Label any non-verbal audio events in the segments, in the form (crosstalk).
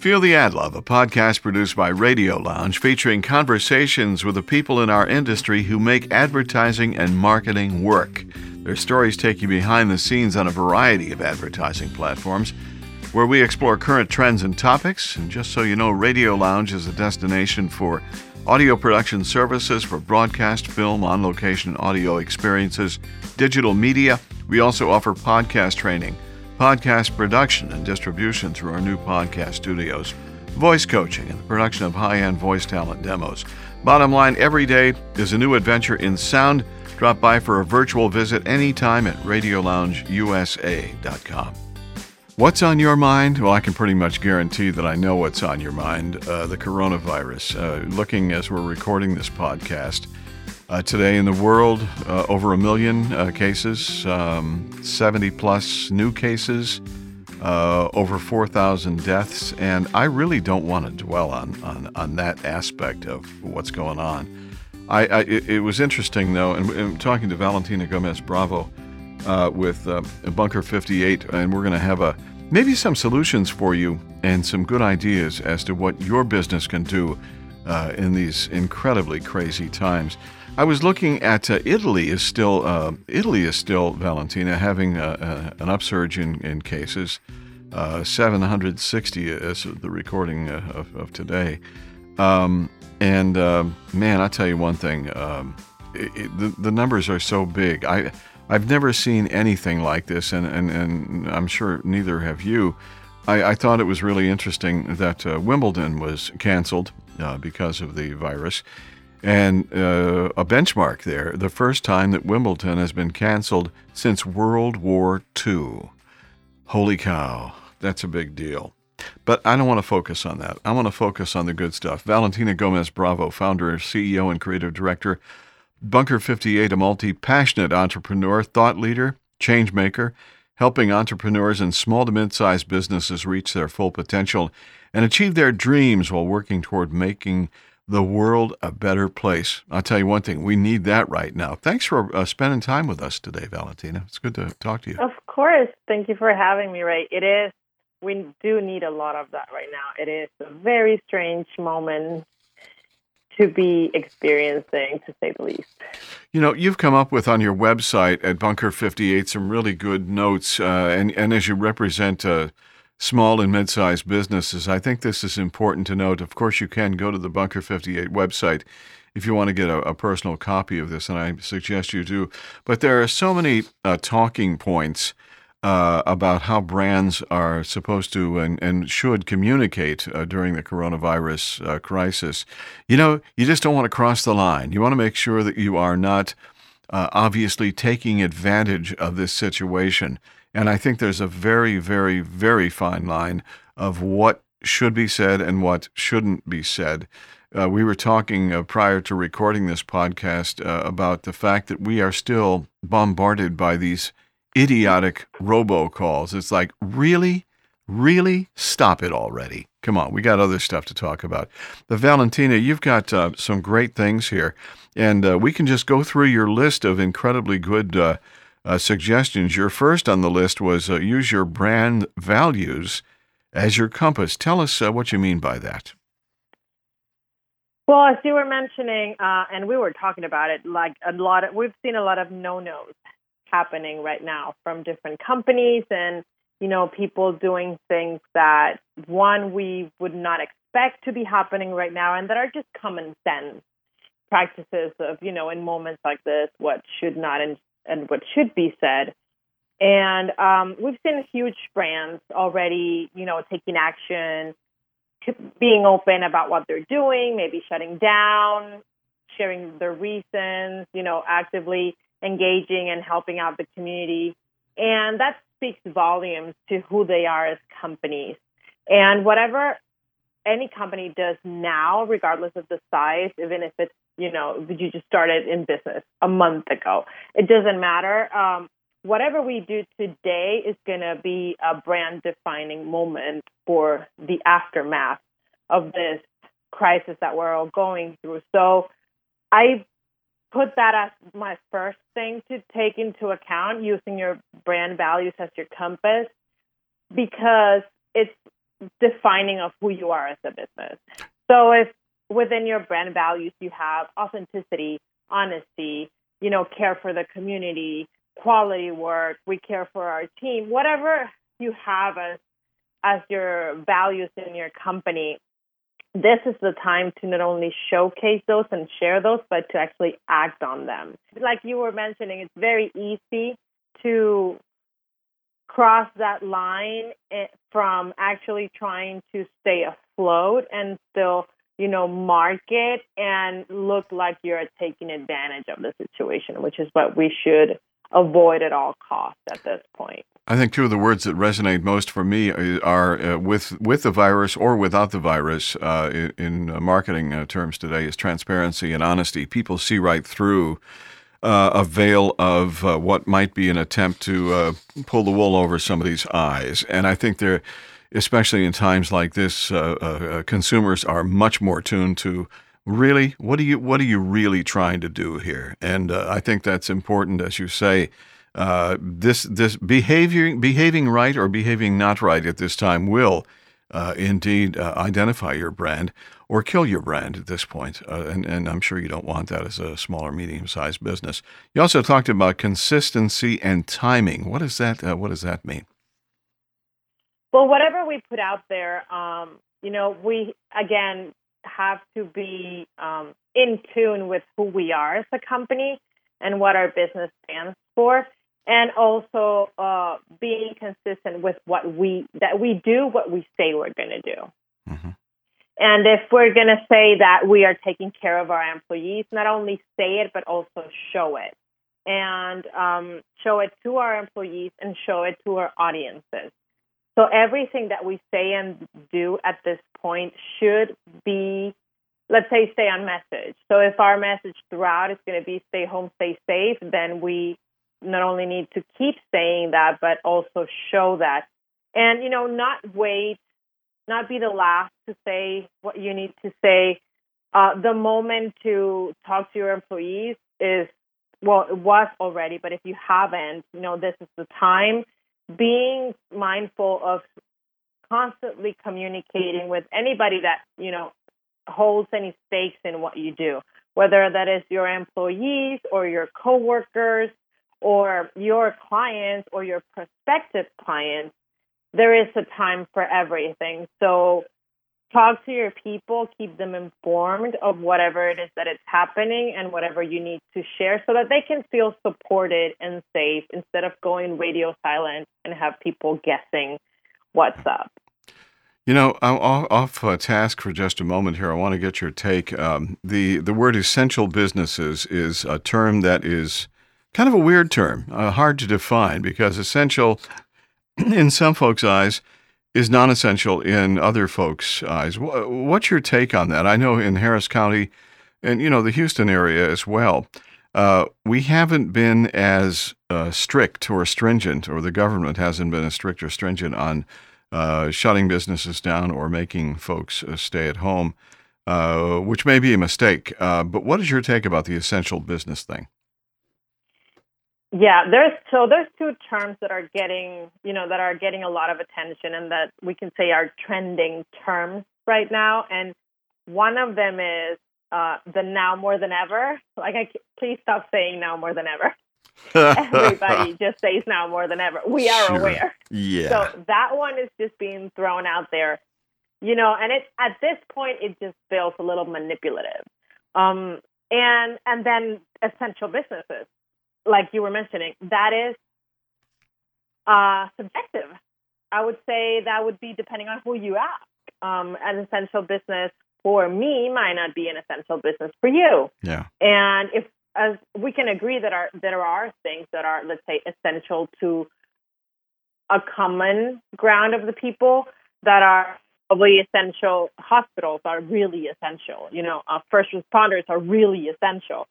Feel the Ad Love, a podcast produced by Radio Lounge featuring conversations with the people in our industry who make advertising and marketing work. Their stories take you behind the scenes on a variety of advertising platforms where we explore current trends and topics. And just so you know, Radio Lounge is a destination for audio production services for broadcast, film, on location audio experiences, digital media. We also offer podcast training podcast production and distribution through our new podcast studios, voice coaching, and the production of high end voice talent demos. Bottom line every day is a new adventure in sound. Drop by for a virtual visit anytime at RadioLoungeUSA.com. What's on your mind? Well, I can pretty much guarantee that I know what's on your mind uh, the coronavirus. Uh, looking as we're recording this podcast, uh, today in the world, uh, over a million uh, cases, um, 70 plus new cases, uh, over 4,000 deaths, and I really don't want to dwell on, on, on that aspect of what's going on. I, I it, it, was interesting though, and, and, talking to Valentina Gomez Bravo uh, with uh, Bunker 58, and we're going to have a maybe some solutions for you and some good ideas as to what your business can do in these incredibly crazy times. I was looking at uh, Italy is still uh, Italy is still Valentina having uh, uh an upsurge in, in cases. Uh, 760 is the recording uh, of, of today. Um, and um, man, I tell you one thing, um, it, it, the, the numbers are so big. I I've never seen anything like this, and, and, and I'm sure neither have you. I, I thought it was really interesting that Wimbledon was canceled because of the virus and uh, a benchmark there. The first time that Wimbledon has been canceled since World War II. Holy cow, that's a big deal. But I don't want to focus on that. I want to focus on the good stuff. Valentina Gomez Bravo, founder, CEO, and creative director. Bunker 58, a multi passionate entrepreneur, thought leader, change maker, helping entrepreneurs and small to mid sized businesses reach their full potential and achieve their dreams while working toward making the world a better place. I'll tell you one thing, we need that right now. Thanks for uh, spending time with us today, Valentina. It's good to talk to you. Of course. Thank you for having me, Ray. It is, we do need a lot of that right now. It is a very strange moment to be experiencing, to say the least. You know, you've come up with on your website at Bunker 58 some really good notes, uh, and, and as you represent uh, small and mid-sized businesses. I think this is important to note. Of course, you can go to the Bunker 58 website if you want to get a, a personal copy of this, and I suggest you do. But there are so many uh, talking points uh, about how brands are supposed to and, and should communicate uh, during the coronavirus uh, crisis. You know, you just don't want to cross the line. You want to make sure that you are not uh, obviously taking advantage of this situation. And I think there's a very, very, very fine line of what should be said and what shouldn't be said. Uh, we were talking uh, prior to recording this podcast uh, about the fact that we are still bombarded by these idiotic robocalls. It's like, really? Really? Stop it already. Come on, we got other stuff to talk about. The Valentina, you've got uh, some great things here, and uh, we can just go through your list of incredibly good uh, suggestions. Your first on the list was uh, use your brand values as your compass. Tell us uh, what you mean by that. Well, as you were mentioning, uh, and we were talking about it, like a lot of, we've seen a lot of no-nos happening right now from different companies and, you know, people doing things that, one, we would not expect to be happening right now and that are just common sense practices of, you know, in moments like this, what should not and and what should be said. And um, we've seen huge brands already, you know, taking action, being open about what they're doing, maybe shutting down, sharing their reasons, you know, actively engaging and helping out the community. And that speaks volumes to who they are as companies. And whatever any company does now, regardless of the size, even if it's you know, you just started in business a month ago. It doesn't matter. Um, whatever we do today is going to be a brand defining moment for the aftermath of this crisis that we're all going through. So I put that as my first thing to take into account using your brand values as your compass because it's defining of who you are as a business. So if within your brand values you have authenticity, honesty, you know, care for the community, quality work, we care for our team, whatever you have as as your values in your company, this is the time to not only showcase those and share those, but to actually act on them. Like you were mentioning, it's very easy to cross that line eh, from actually trying to stay afloat and still, you know, market and look like you're taking advantage of the situation, which is what we should avoid at all costs at this point. I think two of the words that resonate most for me are uh, with with the virus or without the virus. Uh, in, in uh, marketing uh, terms today, is transparency and honesty. People see right through uh, a veil of uh, what might be an attempt to pull the wool over somebody's eyes, and I think they're, especially in times like this, consumers are much more tuned to really what are you what are you really trying to do here and uh, i think that's important as you say uh, this this behaving behaving right or behaving not right at this time will uh, indeed uh, identify your brand or kill your brand at this point. Uh, and, and I'm sure you don't want that as a small or medium sized business. You also talked about consistency and timing. What does that uh, What does that mean? Well, whatever we put out there, um, you know, we again have to be um, in tune with who we are as a company and what our business stands for and also uh, being consistent with what we that we do what we say we're going to do. Mm-hmm. And if we're going to say that we are taking care of our employees, not only say it but also show it, and um, show it to our employees and show it to our audiences. So everything that we say and do at this point should be, let's say, stay on message. So if our message throughout is going to be stay home, stay safe, then we not only need to keep saying that, but also show that. And, you know, not wait, not be the last to say what you need to say. Uh, the moment to talk to your employees is, well, it was already, but if you haven't, you know, this is the time. Being mindful of constantly communicating with anybody that, you know, holds any stakes in what you do, whether that is your employees or your coworkers or your clients or your prospective clients, there is a time for everything. So talk to your people, keep them informed of whatever it is that is happening and whatever you need to share so that they can feel supported and safe instead of going radio silent and have people guessing what's up. You know, I'm off uh, task for just a moment here. I want to get your take. Um, the the word essential businesses is a term that is kind of a weird term, uh, hard to define because essential (clears throat) in some folks' eyes is non essential in other folks' eyes. What's your take on that? I know in Harris County and, you know, the Houston area as well, uh, we haven't been as uh, strict or stringent, or the government hasn't been as strict or stringent on uh, shutting businesses down or making folks uh, stay at home, uh, which may be a mistake. Uh, but what is your take about the essential business thing? Yeah, there's so there's two terms that are getting you know that are getting a lot of attention and that we can say are trending terms right now, and one of them is uh, the now more than ever. Like, I please stop saying now more than ever. (laughs) Everybody just says now more than ever. We are sure. aware. Yeah. So that one is just being thrown out there, you know, and it at this point it just feels a little manipulative. Um, and and then essential businesses like you were mentioning, that is uh, subjective. I would say that would be depending on who you ask. Um, an essential business for me might not be an essential business for you. Yeah. And if as we can agree that are there are things that are let's say essential to a common ground of the people that are probably essential. Hospitals are really essential. You know, uh, first responders are really essential.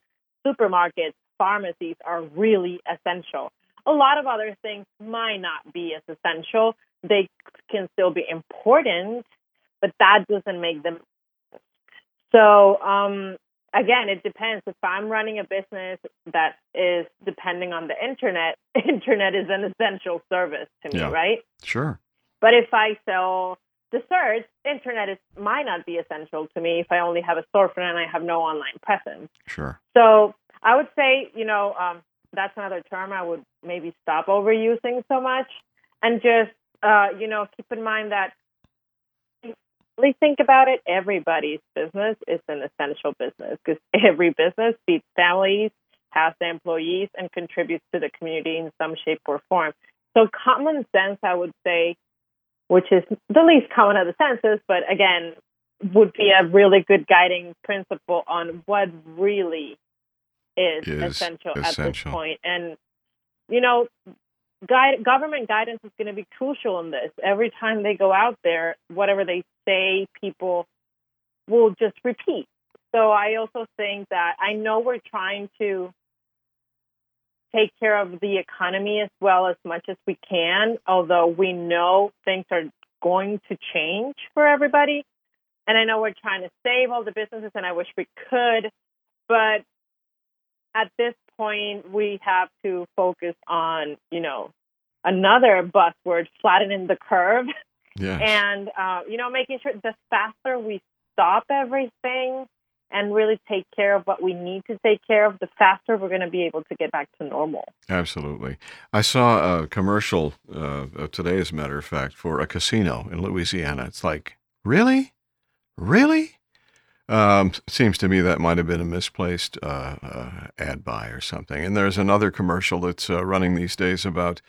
Supermarkets pharmacies are really essential. A lot of other things might not be as essential. They can still be important, but that doesn't make them. So, um, again, it depends. If I'm running a business that is depending on the internet, (laughs) internet is an essential service to me, yeah, right? Sure. But if I sell desserts, internet is might not be essential to me if I only have a storefront and I have no online presence. Sure. So I would say, you know, um, that's another term I would maybe stop overusing so much, and just, uh, you know, keep in mind that. Really think about it. Everybody's business is an essential business because (laughs) every business feeds families, has employees, and contributes to the community in some shape or form. So common sense, I would say, which is the least common of the senses, but again, would be a really good guiding principle on what really is, Is essential, at this point. And, you know, guide, government guidance is going to be crucial in this. Every time they go out there, whatever they say, people will just repeat. So I also think that I know we're trying to take care of the economy as well as much as we can, although we know things are going to change for everybody. And I know we're trying to save all the businesses, and I wish we could, but at this point, we have to focus on, you know, another buzzword, flattening the curve, Yes. and uh, you know, making sure the faster we stop everything and really take care of what we need to take care of, the faster we're going to be able to get back to normal. Absolutely. I saw a commercial uh, today, as a matter of fact, for a casino in Louisiana. It's like, really? Really? Um, seems to me that might have been a misplaced uh, uh, ad buy or something. And there's another commercial that's uh, running these days about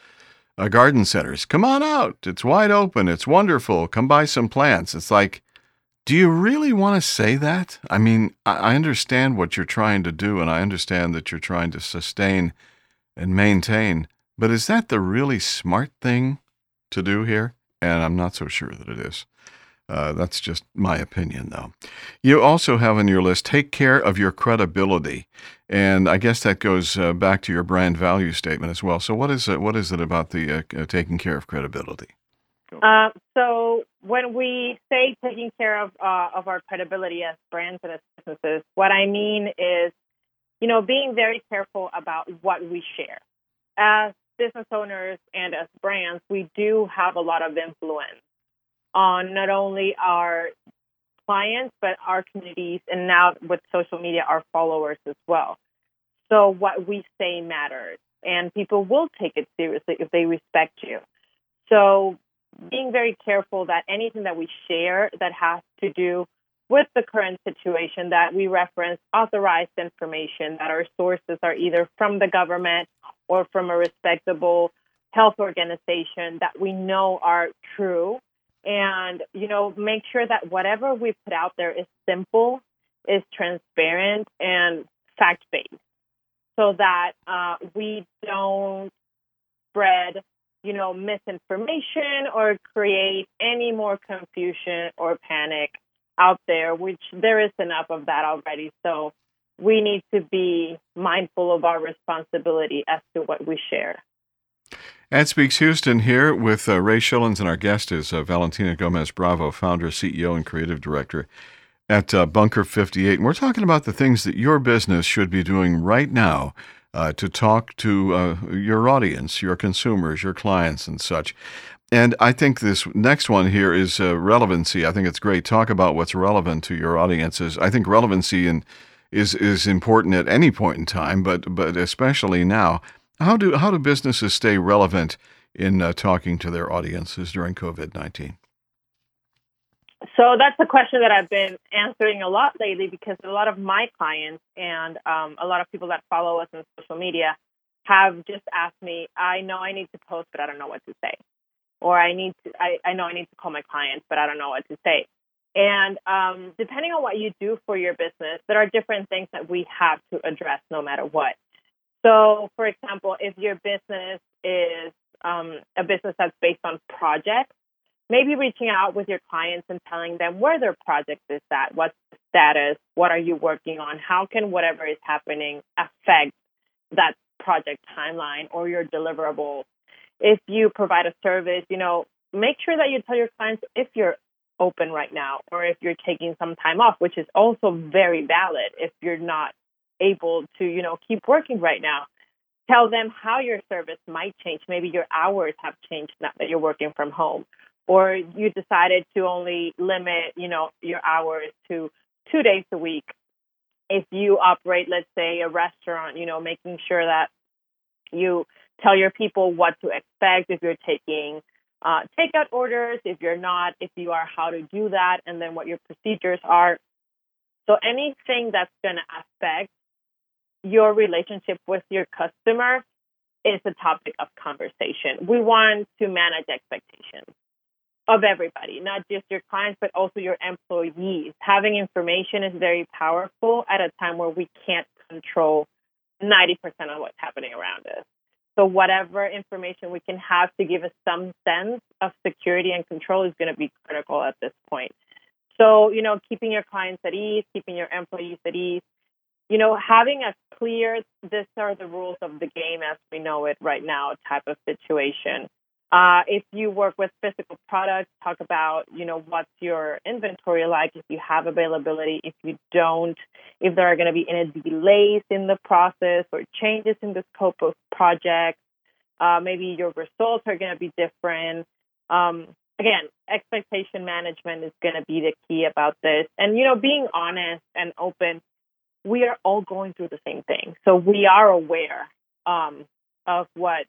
uh, garden centers. Come on out. It's wide open. It's wonderful. Come buy some plants. It's like, do you really want to say that? I mean, I I understand what you're trying to do, and I understand that you're trying to sustain and maintain, but is that the really smart thing to do here? And I'm not so sure that it is. Uh, that's just my opinion, though. You also have on your list take care of your credibility, and I guess that goes uh, back to your brand value statement as well. So, what is it? What is it about the uh, uh, taking care of credibility? Uh, so when we say taking care of uh, of our credibility as brands and as businesses, what I mean is, you know, being very careful about what we share. As business owners and as brands, we do have a lot of influence on not only our clients but our communities, and now with social media, our followers as well. So what we say matters, and people will take it seriously if they respect you. So being very careful that anything that we share that has to do with the current situation that we reference authorized information that our sources are either from the government or from a respectable health organization that we know are true and you know make sure that whatever we put out there is simple is transparent and fact based so that uh, we don't spread you know, misinformation or create any more confusion or panic out there, which there is enough of that already. So we need to be mindful of our responsibility as to what we share. Ad Speaks Houston here with uh, Ray Schillens, and our guest is uh, Valentina Gomez Bravo, founder, CEO, and creative director at uh, Bunker 58. And we're talking about the things that your business should be doing right now uh, to talk to uh, your audience, your consumers, your clients, and such. And I think this next one here is uh, relevancy. I think it's great. Talk about what's relevant to your audiences. I think relevancy in, is is important at any point in time, but but especially now. How do how do businesses stay relevant in uh, talking to their audiences during COVID nineteen? So that's a question that I've been answering a lot lately because a lot of my clients and um, a lot of people that follow us on social media have just asked me, I know I need to post, but I don't know what to say. Or I need to, I, I know I need to call my clients, but I don't know what to say. And um, depending on what you do for your business, there are different things that we have to address no matter what. So, for example, if your business is um, a business that's based on projects, maybe reaching out with your clients and telling them where their project is at, what's the status, what are you working on, how can whatever is happening affect that project timeline or your deliverables. If you provide a service, you know, make sure that you tell your clients if you're open right now or if you're taking some time off, which is also very valid if you're not able to, you know, keep working right now. Tell them how your service might change. Maybe your hours have changed now that you're working from home or you decided to only limit, you know, your hours to two days a week. If you operate, let's say, a restaurant, you know, making sure that you tell your people what to expect if you're taking uh, takeout orders, if you're not, if you are, how to do that, and then what your procedures are. So anything that's going to affect your relationship with your customer is a topic of conversation. We want to manage expectations of everybody, not just your clients, but also your employees. Having information is very powerful at a time where we can't control 90% of what's happening around us. So, whatever information we can have to give us some sense of security and control is going to be critical at this point. So, you know, keeping your clients at ease, keeping your employees at ease, you know, having a clear, this are the rules of the game as we know it right now type of situation. Uh, if you work with physical products, talk about, you know, what's your inventory like, if you have availability, if you don't, if there are going to be any delays in the process or changes in the scope of projects. Uh, maybe your results are going to be different. Um, again, expectation management is going to be the key about this. And, you know, being honest and open we are all going through the same thing. So we are aware um, of what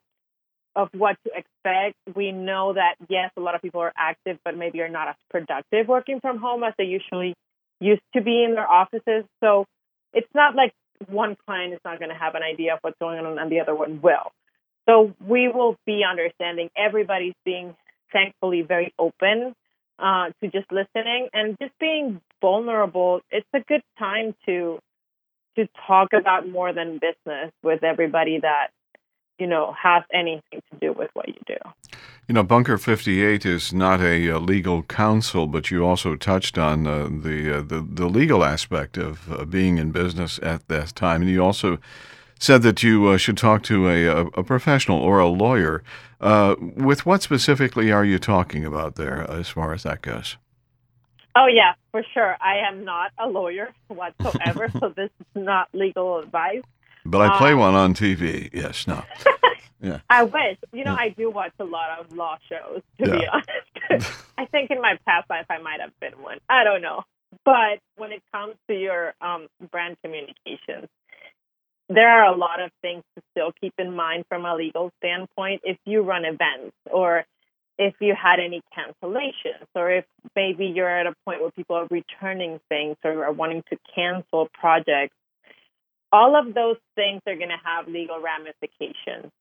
of what to expect. We know that yes, a lot of people are active, but maybe are not as productive working from home as they usually used to be in their offices. So it's not like one client is not going to have an idea of what's going on and the other one will. So we will be understanding. Everybody's being thankfully very open uh, to just listening and just being vulnerable. It's a good time to to talk about more than business with everybody that you know has anything to do with what you do. You know, Bunker 58 is not a, a legal counsel, but you also touched on uh, the, uh, the the legal aspect of uh, being in business at that time, and you also said that you uh, should talk to a, a, a, professional or a lawyer. Uh, with what specifically are you talking about there, as far as that goes? Oh yeah, for sure. I am not a lawyer whatsoever, (laughs) so this is not legal advice. But I play um, one on TV. Yes, no. (laughs) Yeah. I wish. You know, yeah. I do watch a lot of law shows, to yeah. be honest. (laughs) I think in my past life I might have been one. I don't know. But when it comes to your um, brand communications, there are a lot of things to still keep in mind from a legal standpoint. If you run events or if you had any cancellations or if maybe you're at a point where people are returning things or are wanting to cancel projects. All of those things are going to have legal ramifications.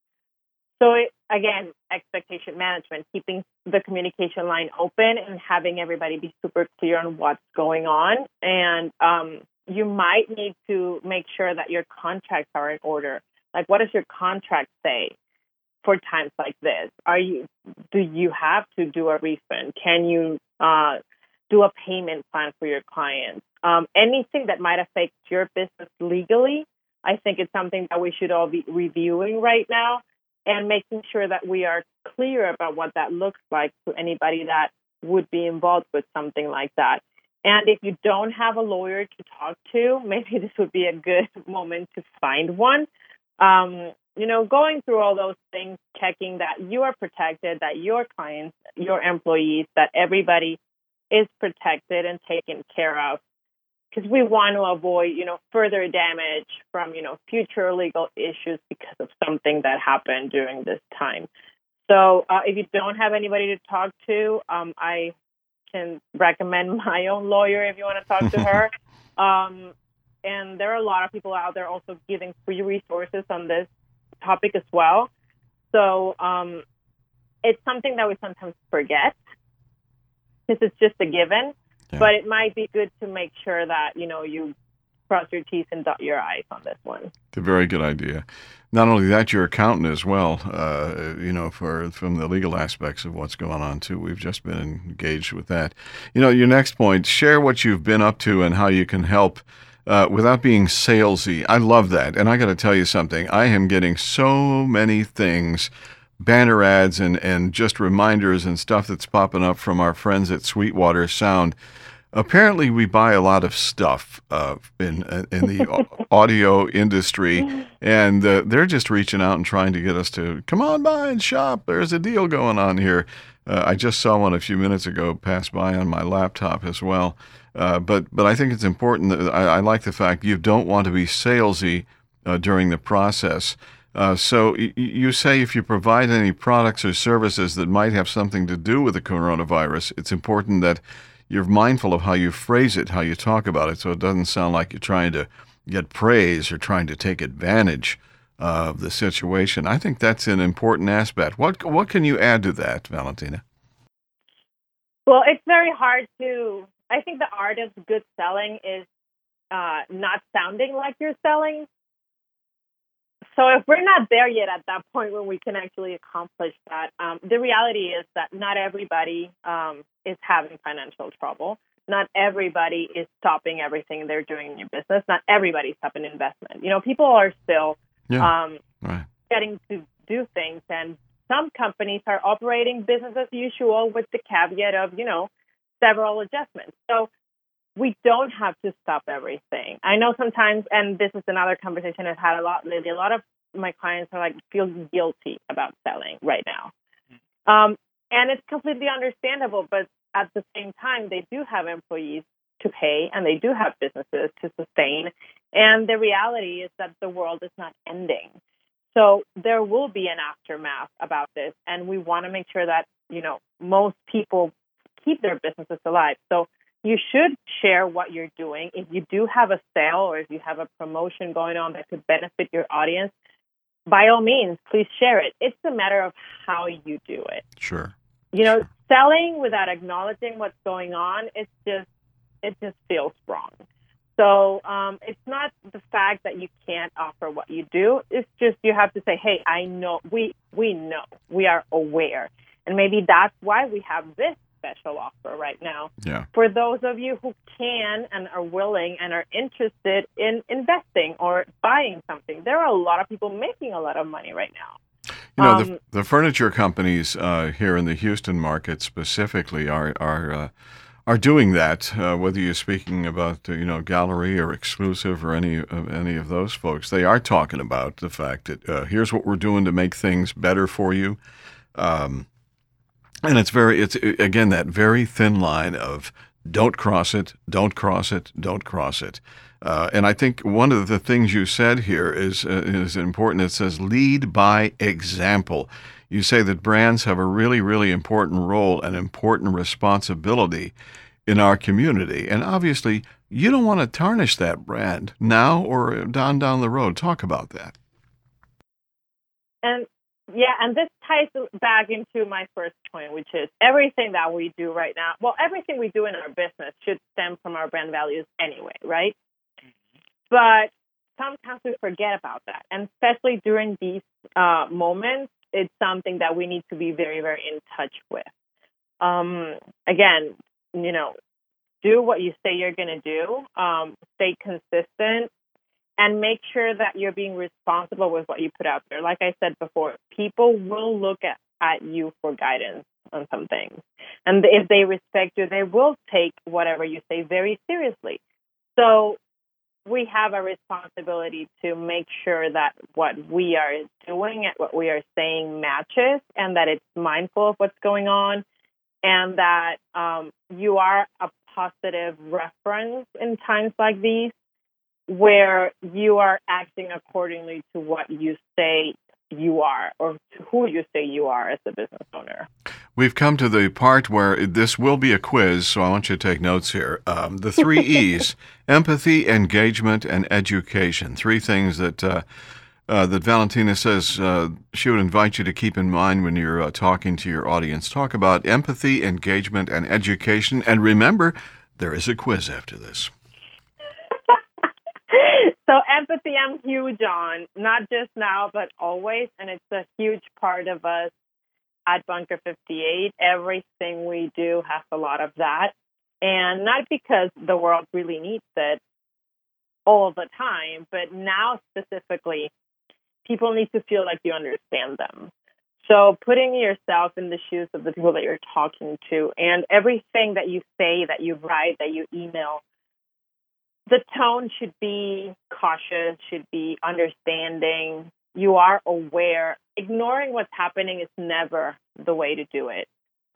So it, again, expectation management, keeping the communication line open and having everybody be super clear on what's going on. And um, you might need to make sure that your contracts are in order. Like, what does your contract say? For times like this? Are you do you have to do a refund? Can you uh, do a payment plan for your clients? Um, anything that might affect your business legally, I think it's something that we should all be reviewing right now and making sure that we are clear about what that looks like to anybody that would be involved with something like that. And if you don't have a lawyer to talk to, (laughs) maybe this would be a good moment to find one. Um, you know, going through all those things, checking that you are protected, that your clients, your employees, that everybody is protected and taken care of. Because we want to avoid, you know, further damage from, you know, future legal issues because of something that happened during this time. So uh, if you don't have anybody to talk to, um, I can recommend (laughs) my own lawyer if you want to talk to her. (laughs) Um, and there are a lot of people out there also giving free resources on this topic as well. So um, it's something that we sometimes forget because it's just a given. Yeah. But it might be good to make sure that you know you cross your T's and dot your I's on this one. It's a very good idea. Not only that, you're accountant as well. Uh, you know, for from the legal aspects of what's going on too. We've just been engaged with that. You know, your next point: share what you've been up to and how you can help uh, without being salesy. I love that. And I got to tell you something. I am getting so many things, banner ads and, and just reminders and stuff that's popping up from our friends at Sweetwater Sound. apparently we buy a lot of stuff uh, in uh, in the (laughs) audio industry, and uh, they're just reaching out and trying to get us to come on by and shop. There's a deal going on here. Uh, I just saw one a few minutes ago pass by on my laptop as well. Uh, but but I think it's important that I, I, like the fact you don't want to be salesy uh, during the process. so y- you say if you provide any products or services that might have something to do with the coronavirus, it's important that you're mindful of how you phrase it, how you talk about it, so it doesn't sound like you're trying to get praise or trying to take advantage of the situation. I think that's an important aspect. What what can you add to that, Valentina? Well, it's very hard to. I think the art of good selling is uh, not sounding like you're selling so if we're not there yet at that point when we can actually accomplish that, um, the reality is that not everybody um, is having financial trouble. Not everybody is stopping everything they're doing in your business. Not everybody's stopping investment. You know, people are still yeah. um, right. getting to do things, and some companies are operating business as usual with the caveat of you know several adjustments. So we don't have to stop everything. I know sometimes, and this is another conversation I've had a lot lately. A lot of my clients are like feel guilty about selling right now, um, and it's completely understandable. But at the same time, they do have employees to pay, and they do have businesses to sustain. And the reality is that the world is not ending. So there will be an aftermath about this, and we want to make sure that you know most people keep their businesses alive. So you should share what you're doing. If you do have a sale or if you have a promotion going on that could benefit your audience, by all means, please share it. It's a matter of how you do it. Sure. You know, selling without acknowledging what's going on, it's just it just feels wrong. So um, it's not the fact that you can't offer what you do. It's just you have to say, "Hey, I know we we know we are aware," and maybe that's why we have this special offer right now. Yeah. For those of you who can and are willing and are interested in investing or buying something, there are a lot of people making a lot of money right now. You know, um, the, the, furniture companies uh, here in the Houston market specifically are are uh, are doing that. Uh, whether you're speaking about you know gallery or exclusive or any of any of those folks, they are talking about the fact that uh, here's what we're doing to make things better for you. Um, and it's very, it's again that very thin line of don't cross it, don't cross it, don't cross it. Uh, and I think one of the things you said here is uh, is important. It says lead by example. You say that brands have a really, really important role and important responsibility in our community, and obviously you don't want to tarnish that brand now or down down the road. Talk about that. And yeah, and this ties back into my first point, which is everything that we do right now. Well, everything we do in our business should stem from our brand values anyway, right? But sometimes we forget about that, and especially during these uh, moments, it's something that we need to be very, very in touch with. Um, again, you know, do what you say you're going to do. Um, stay consistent and make sure that you're being responsible with what you put out there. Like I said before, people will look at, at you for guidance on some things. And if they respect you, they will take whatever you say very seriously. So we have a responsibility to make sure that what we are doing and what we are saying matches and that it's mindful of what's going on and that um, you are a positive reference in times like these where you are acting accordingly to what you say you are or to who you say you are as a business owner. We've come to the part where this will be a quiz, so I want you to take notes here. Um, the three (laughs) E's empathy, engagement, and education. Three things that. Uh, uh, that Valentina says uh, she would invite you to keep in mind when you're uh, talking to your audience. Talk about empathy, engagement, and education. And remember, there is a quiz after this. So empathy, I'm huge on, not just now, but always. And it's a huge part of us at Bunker 58. Everything we do has a lot of that. And not because the world really needs it all the time, but now specifically, people need to feel like you understand them. So putting yourself in the shoes of the people that you're talking to and everything that you say, that you write, that you email, the tone should be cautious, should be understanding. You are aware. Ignoring what's happening is never the way to do it.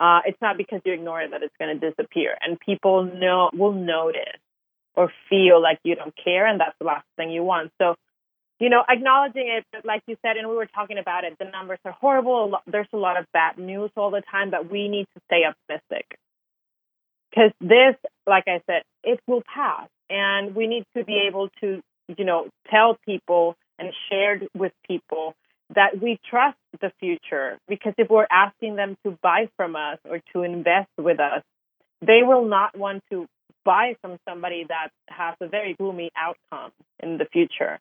Uh, it's not because you ignore it that it's going to disappear, and people know will notice or feel like you don't care, and that's the last thing you want. So, you know, acknowledging it, like you said, and we were talking about it. The numbers are horrible. There's a lot of bad news all the time, but we need to stay optimistic because this, like I said, it will pass and we need to be able to, you know, tell people and share with people that we trust the future because if we're asking them to buy from us or to invest with us, they will not want to buy from somebody that has a very gloomy outcome in the future.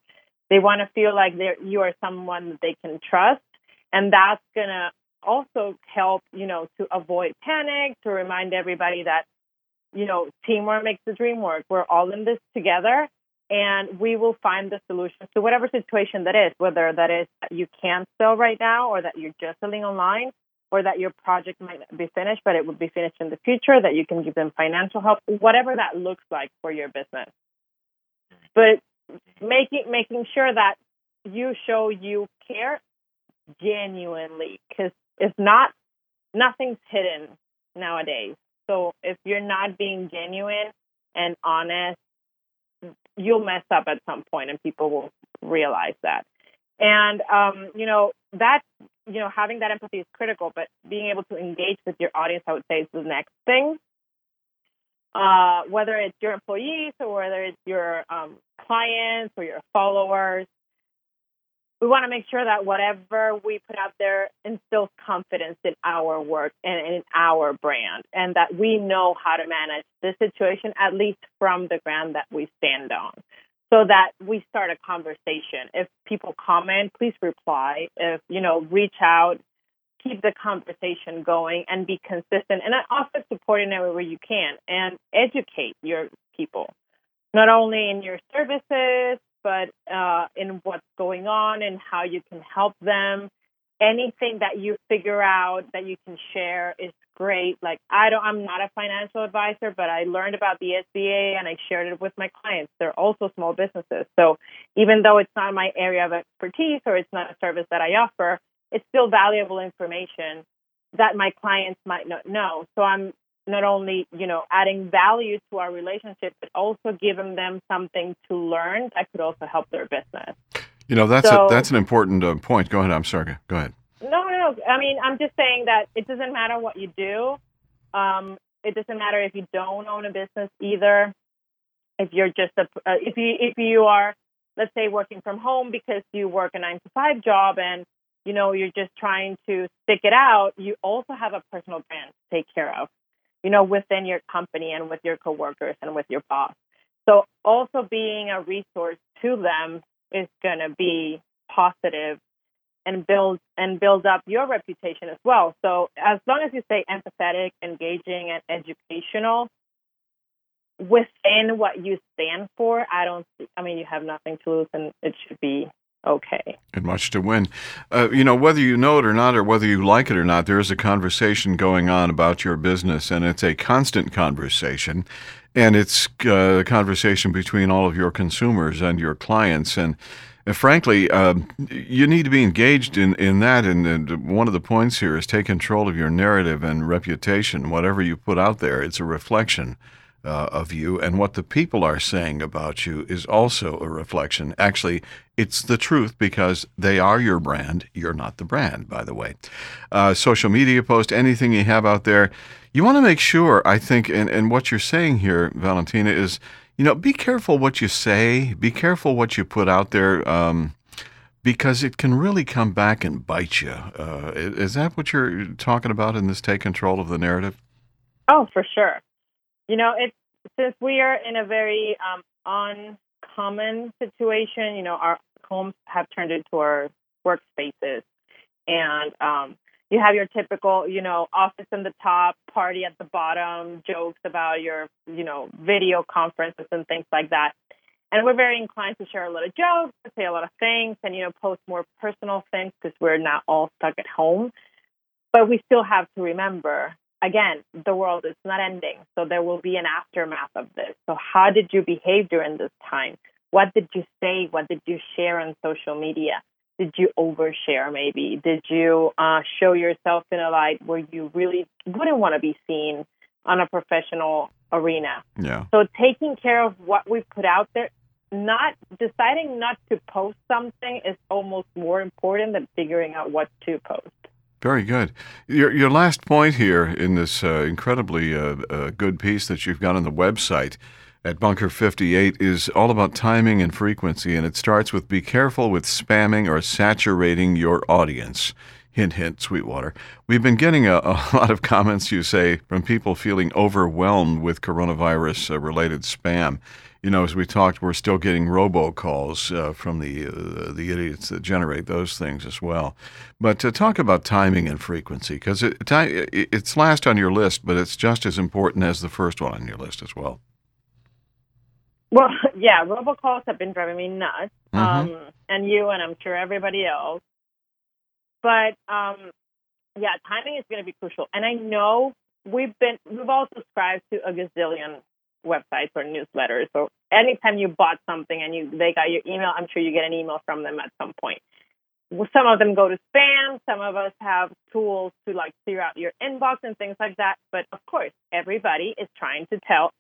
They want to feel like you are someone that they can trust, and that's gonna also help, you know, to avoid panic, to remind everybody that you know, teamwork makes the dream work. We're all in this together and we will find the solution to whatever situation that is, whether that is you can't sell right now or that you're just selling online or that your project might be finished, but it will be finished in the future, that you can give them financial help, whatever that looks like for your business. But making making sure that you show you care genuinely, because if not, nothing's hidden nowadays. So if you're not being genuine and honest, you'll mess up at some point and people will realize that. And, um, you know, that, you know, having that empathy is critical, but being able to engage with your audience, I would say, is the next thing. Uh, whether it's your employees or whether it's your um, clients or your followers, we want to make sure that whatever we put out there instills confidence in our work and in our brand, and that we know how to manage the situation, at least from the ground that we stand on, so that we start a conversation. If people comment, please reply. If, you know, reach out, keep the conversation going and be consistent and also supporting everywhere you can and educate your people, not only in your services, but uh, in what's going on and how you can help them. Anything that you figure out that you can share is great. Like I don't, I'm not a financial advisor, but I learned about the SBA and I shared it with my clients. They're also small businesses, so even though it's not my area of expertise or it's not a service that I offer, it's still valuable information that my clients might not know. So I'm not only you know adding value to our relationship but also giving them something to learn that could also help their business. You know that's so, a, that's an important uh, point. Go ahead i'm sorry go ahead. No no no. I mean i'm just saying that it doesn't matter what you do. Um, it doesn't matter if you don't own a business either. If you're just a uh, if you if you are let's say working from home because you work a 9 to 5 job and you know you're just trying to stick it out you also have a personal brand to take care of you know, within your company and with your coworkers and with your boss. So also being a resource to them is going to be positive and build and build up your reputation as well. So as long as you stay empathetic, engaging, and educational within what you stand for, I don't. I mean, you have nothing to lose, and it should be okay. And much to win. Uh, you know, whether you know it or not, or whether you like it or not, there is a conversation going on about your business, and it's a constant conversation. And it's uh, a conversation between all of your consumers and your clients. And, and frankly, uh, you need to be engaged in, in that. And, and one of the points here is take control of your narrative and reputation. Whatever you put out there, it's a reflection uh, of you, and what the people are saying about you is also a reflection. Actually, it's the truth because they are your brand. You're not the brand, by the way. Uh, social media post, anything you have out there, you want to make sure, I think, and, and what you're saying here, Valentina, is you know, be careful what you say, be careful what you put out there. Um, because it can really come back and bite you. Uh, is that what you're talking about in this take control of the narrative? Oh, for sure. You know, it's since we are in a very um, uncommon situation. You know, our homes have turned into our workspaces, and um, you have your typical, you know, office in the top, party at the bottom, jokes about your, you know, video conferences and things like that. And we're very inclined to share a lot of jokes, to say a lot of things, and you know, post more personal things because we're not all stuck at home. But we still have to remember, again, the world is not ending, so there will be an aftermath of this. So, how did you behave during this time? What did you say? What did you share on social media? Did you overshare? Maybe did you uh, show yourself in a light where you really wouldn't want to be seen on a professional arena? Yeah. So taking care of what we put out there not deciding not to post something is almost more important than figuring out what to post. Very good. Your your last point here in this uh, incredibly uh, uh, good piece that you've got on the website at Bunker 58 is all about timing and frequency, and it starts with be careful with spamming or saturating your audience. Hint, hint, Sweetwater. We've been getting a, a (laughs) lot of comments, you say, from people feeling overwhelmed with coronavirus uh, related spam you know, as we talked, we're still getting robocalls uh, from the uh, the idiots that generate those things as well. But to talk about timing and frequency, because it, it's last on your list, but it's just as important as the first one on your list as well. Well, (laughs) yeah, robocalls have been driving me nuts, mm-hmm. um, and you, and I'm sure everybody else. But um, yeah, timing is going to be crucial, and I know we've been we've all subscribed to a gazillion websites or newsletters. So anytime you bought something and you they got your email, I'm sure you get an email from them at some point. Some of them go to spam. Some of us have tools to like clear out your inbox and things like that. But of course, everybody is trying to tell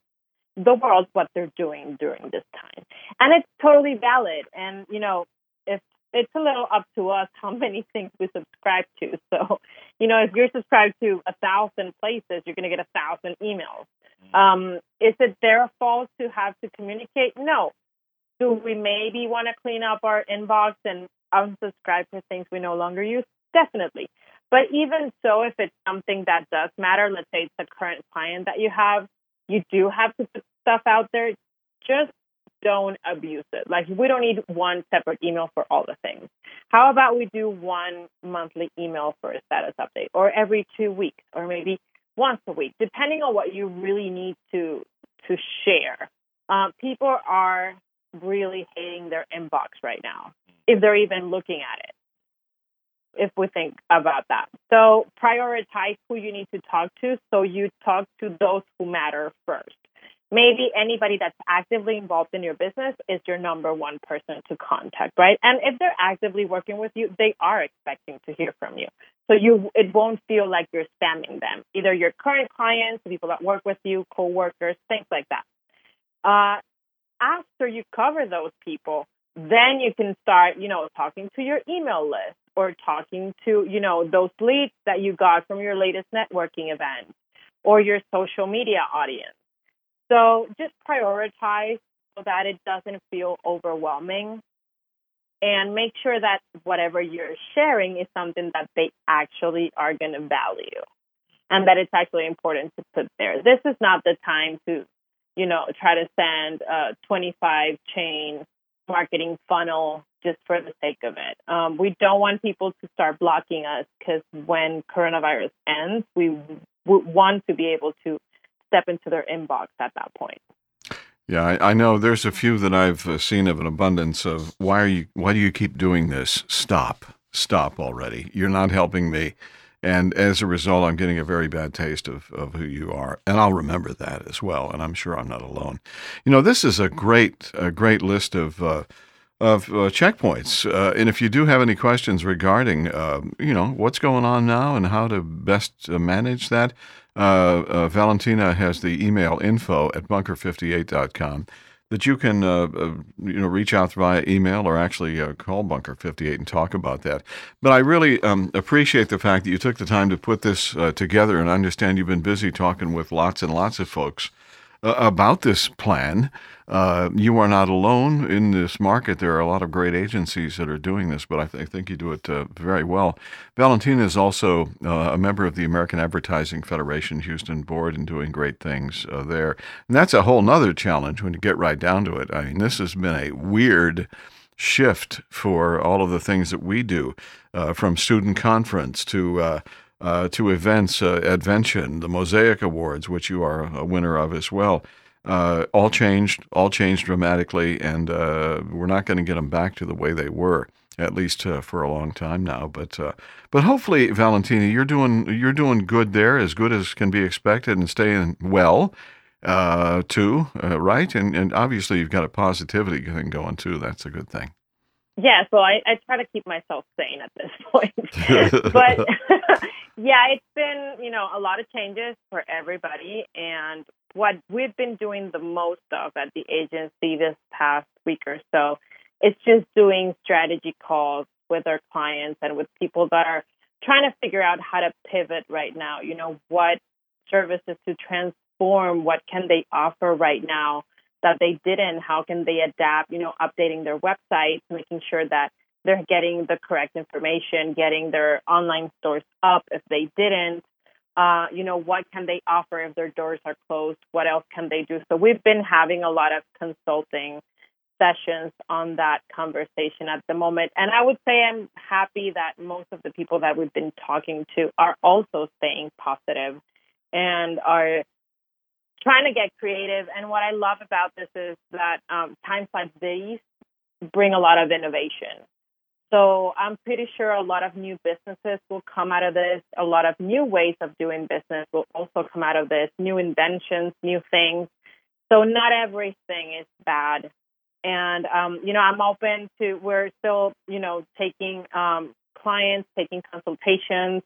the world what they're doing during this time, and it's totally valid. And you know, if it's a little up to us how (laughs) many things we subscribe to. So, you know, if you're subscribed to a thousand places, you're going to get a thousand emails. Um, is it their fault to have to communicate? No. Do we maybe want to clean up our inbox and unsubscribe to things we no longer use? Definitely. But even so, if it's something that does matter, let's say it's a current client that you have, you do have to put stuff out there. Just don't abuse it. Like we don't need one separate email for all the things. How about we do one monthly email for a status update or every two weeks or maybe once a week, depending on what you really need to to share. Um, people are really hating their inbox right now, if they're even looking at it. If we think about that, so prioritize who you need to talk to, so you talk to those who matter first maybe anybody that's actively involved in your business is your number one person to contact, right? And if they're actively working with you, they are expecting to hear from you. So you it won't feel like you're spamming them. Either your current clients, the people that work with you, coworkers, things like that. Uh, after you cover those people, then you can start, you know, talking to your email list or talking to, you know, those leads that you got from your latest networking event or your social media audience so just prioritize so that it doesn't feel overwhelming and make sure that whatever you're sharing is something that they actually are going to value and that it's actually important to put there. This is not the time to, you know, try to send a 25 chain marketing funnel just for the sake of it. Um, we don't want people to start blocking us because when coronavirus ends, we w- want to be able to step into their inbox at that point. Yeah, I, I, know there's a few that I've uh, seen of an abundance of why are you why do you keep doing this? Stop. Stop already. You're not helping me. And as a result, I'm getting a very bad taste of, of who you are. And I'll remember that as well. And I'm sure I'm not alone. You know, this is a great, a great list of, uh, of uh, checkpoints. Uh, and if you do have any questions regarding, um, you know, what's going on now and how to best uh, manage that, uh, uh, Valentina has the email info at bunker58.com that you can uh, uh, you know reach out via email or actually uh, call Bunker 58 and talk about that. But I really um, appreciate the fact that you took the time to put this uh, together, and I understand you've been busy talking with lots and lots of folks uh, about this plan. Uh, you are not alone in this market. There are a lot of great agencies that are doing this, but I, th- I think you do it uh, very well. Valentina is also uh, a member of the American Advertising Federation Houston board and doing great things uh, there. And that's a whole nother challenge when you get right down to it. I mean, this has been a weird shift for all of the things that we do, uh, from student conference to uh, to events, uh, Advention, the Mosaic Awards, which you are a winner of as well. uh, all changed, all changed dramatically, and uh, we're not going to get them back to the way they were, at least uh, for a long time now. But uh, but hopefully, Valentina, you're doing you're doing good there, as good as can be expected, and staying well uh, too, right? And and obviously, you've got a positivity thing going too. That's a good thing. Yeah, so I, I try to keep myself sane at this (laughs) point. but (laughs) yeah, it's been, you know, a lot of changes for everybody. And what we've been doing the most of at the agency this past week or so, it's just doing strategy calls with our clients and with people that are trying to figure out how to pivot right now. You know, what services to transform, what can they offer right now that they didn't, how can they adapt, you know, updating their websites, making sure that they're getting the correct information, getting their online stores up if they didn't. Uh, you know, what can they offer if their doors are closed? What else can they do? So we've been having a lot of consulting sessions on that conversation at the moment. And I would say I'm happy that most of the people that we've been talking to are also staying positive and are trying to get creative. And what I love about this is that um, times like these bring a lot of innovation. So I'm pretty sure a lot of new businesses will come out of this. A lot of new ways of doing business will also come out of this. New inventions, new things. So not everything is bad. And um, you know, I'm open to. We're still, you know, taking um, clients, taking consultations.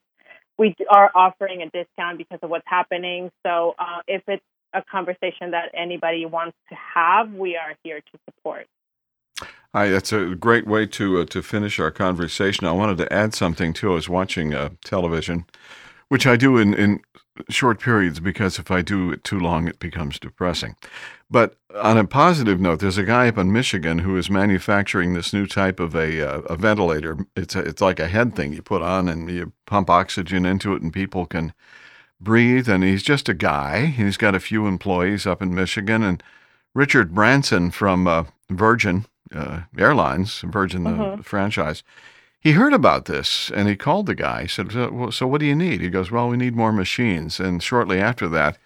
We are offering a discount because of what's happening. So uh, if it's a conversation that anybody wants to have, we are here to support. Hi, that's a great way to uh, to finish our conversation. I wanted to add something too. I was watching uh, television, which I do in, in short periods because if I do it too long, it becomes depressing. But on a positive note, there's a guy up in Michigan who is manufacturing this new type of a, uh, a ventilator. It's a, it's like a head thing you put on and you pump oxygen into it, and people can breathe. And he's just a guy. He's got a few employees up in Michigan, and Richard Branson from uh, Virgin uh, Airlines, Virgin mm-hmm. franchise. He heard about this and he called the guy. He said, so, well, so what do you need? He goes, Well, we need more machines. And shortly after that,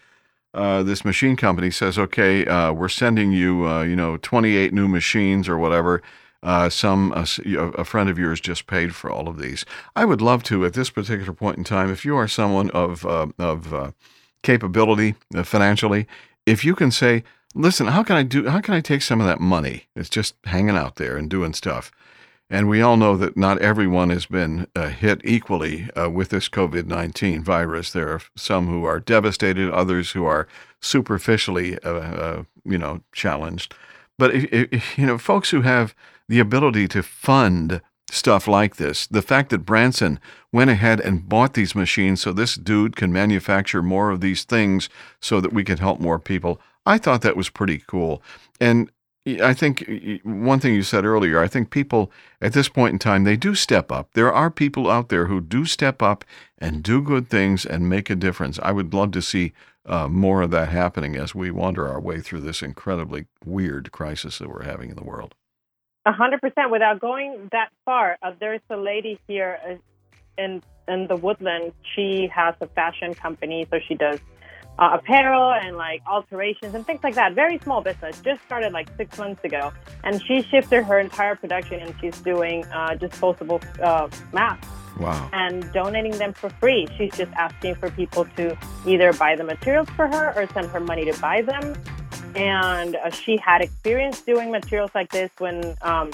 uh, this machine company says, Okay, uh, we're sending you, uh, you know, 28 new machines or whatever. Uh, some a friend of yours just paid for all of these. I would love to, at this particular point in time, if you are someone of uh, of capability financially, if you can say, listen, how can I do? How can I take some of that money? It's just hanging out there and doing stuff. And we all know that not everyone has been uh, hit equally uh, with this COVID 19 virus. There are some who are devastated, others who are superficially, uh, uh you know, challenged. But, if, if, you know, folks who have the ability to fund stuff like this, the fact that Branson went ahead and bought these machines so this dude can manufacture more of these things so that we can help more people, I thought that was pretty cool. And I think one thing you said earlier, I think people at this point in time, they do step up. There are people out there who do step up and do good things and make a difference. I would love to see uh, more of that happening as we wander our way through this incredibly weird crisis that we're having in the world. A hundred percent. Without going that far, uh, there's a lady here uh, in in the woodland. She has a fashion company, so she does uh, apparel and like alterations and things like that. Very small business. Just started like six months ago, and she shifted her entire production and she's doing uh, disposable uh, masks. Wow. And donating them for free. She's just asking for people to either buy the materials for her or send her money to buy them. And uh, she had experience doing materials like this when um,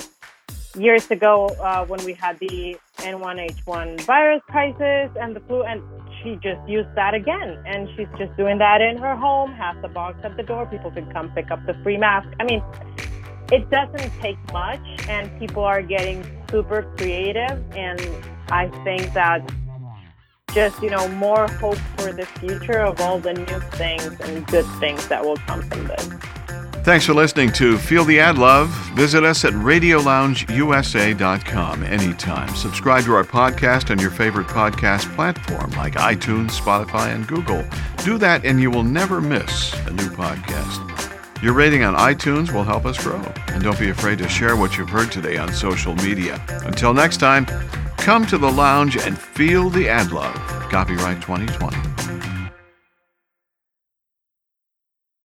years ago uh, when we had the N1H1 virus crisis and the flu, and she just used that again. And she's just doing that in her home, has the box at the door. People can come pick up the free mask. I mean, it doesn't take much, and people are getting super creative. And I think that just, you know, more hope for the future of all the new things and good things that will come from this. Thanks for listening to Feel the Ad Love. Visit us at RadioLoungeUSA.com anytime. Subscribe to our podcast on your favorite podcast platform like iTunes, Spotify, and Google. Do that and you will never miss a new podcast. Your rating on iTunes will help us grow. And don't be afraid to share what you've heard today on social media. Until next time, come to the lounge and feel the ad love. Copyright 2020.